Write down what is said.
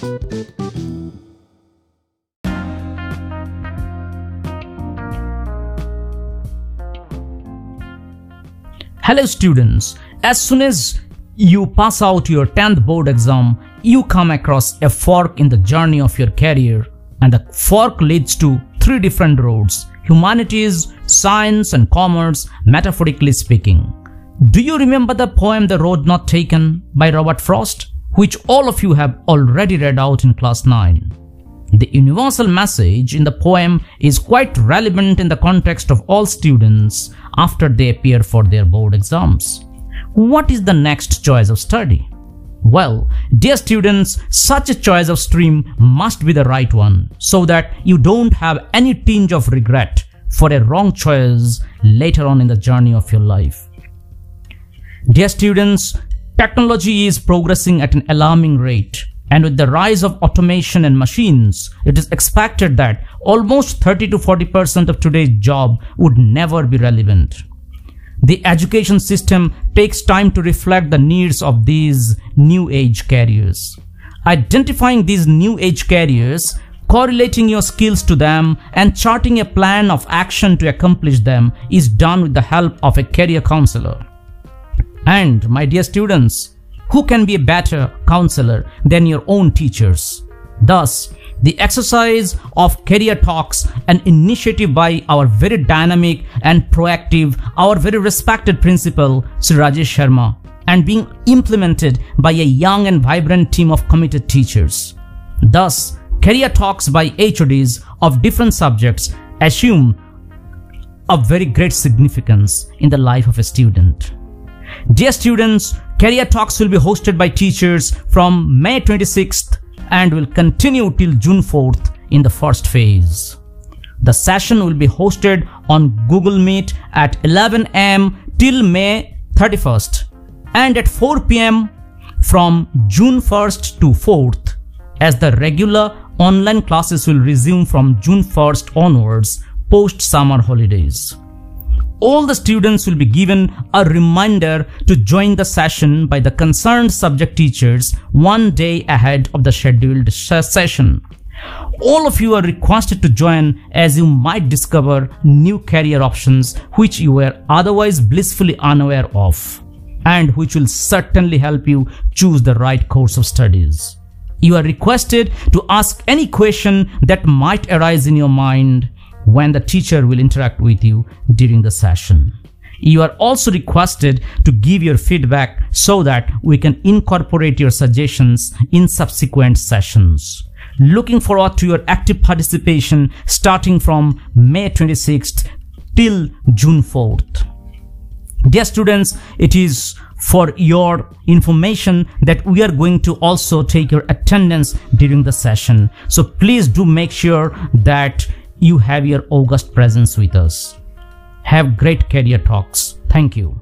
Hello students, as soon as you pass out your 10th board exam, you come across a fork in the journey of your career. And the fork leads to three different roads, humanities, science and commerce, metaphorically speaking. Do you remember the poem The Road Not Taken by Robert Frost, which all of you have already read out in class 9? The universal message in the poem is quite relevant in the context of all students after they appear for their board exams. What is the next choice of study? Well, dear students, such a choice of stream must be the right one so that you don't have any tinge of regret for a wrong choice later on in the journey of your life. Dear students, technology is progressing at an alarming rate and with the rise of automation and machines, it is expected that almost 30 to 40% of today's job would never be relevant. The education system takes time to reflect the needs of these new age carriers. Identifying these new age carriers, correlating your skills to them, and charting a plan of action to accomplish them is done with the help of a career counselor. And my dear students, who can be a better counselor than your own teachers? Thus, the exercise of career talks, an initiative by our very dynamic and proactive, our very respected principal, Sri Rajesh Sharma, and being implemented by a young and vibrant team of committed teachers. Thus, career talks by HODs of different subjects assume a very great significance in the life of a student. Dear students, Career Talks will be hosted by teachers from May 26th and will continue till June 4th in the first phase. The session will be hosted on Google Meet at 11 am till May 31st and at 4 pm from June 1st to 4th as the regular online classes will resume from June 1st onwards post summer holidays all the students will be given a reminder to join the session by the concerned subject teachers one day ahead of the scheduled session. All of you are requested to join as you might discover new career options which you were otherwise blissfully unaware of and which will certainly help you choose the right course of studies. You are requested to ask any question that might arise in your mind when the teacher will interact with you during the session. You are also requested to give your feedback so that we can incorporate your suggestions in subsequent sessions. Looking forward to your active participation starting from May 26th till June 4th. Dear students, it is for your information that we are going to also take your attendance during the session. So please do make sure that you have your august presence with us. Have great career talks. Thank you.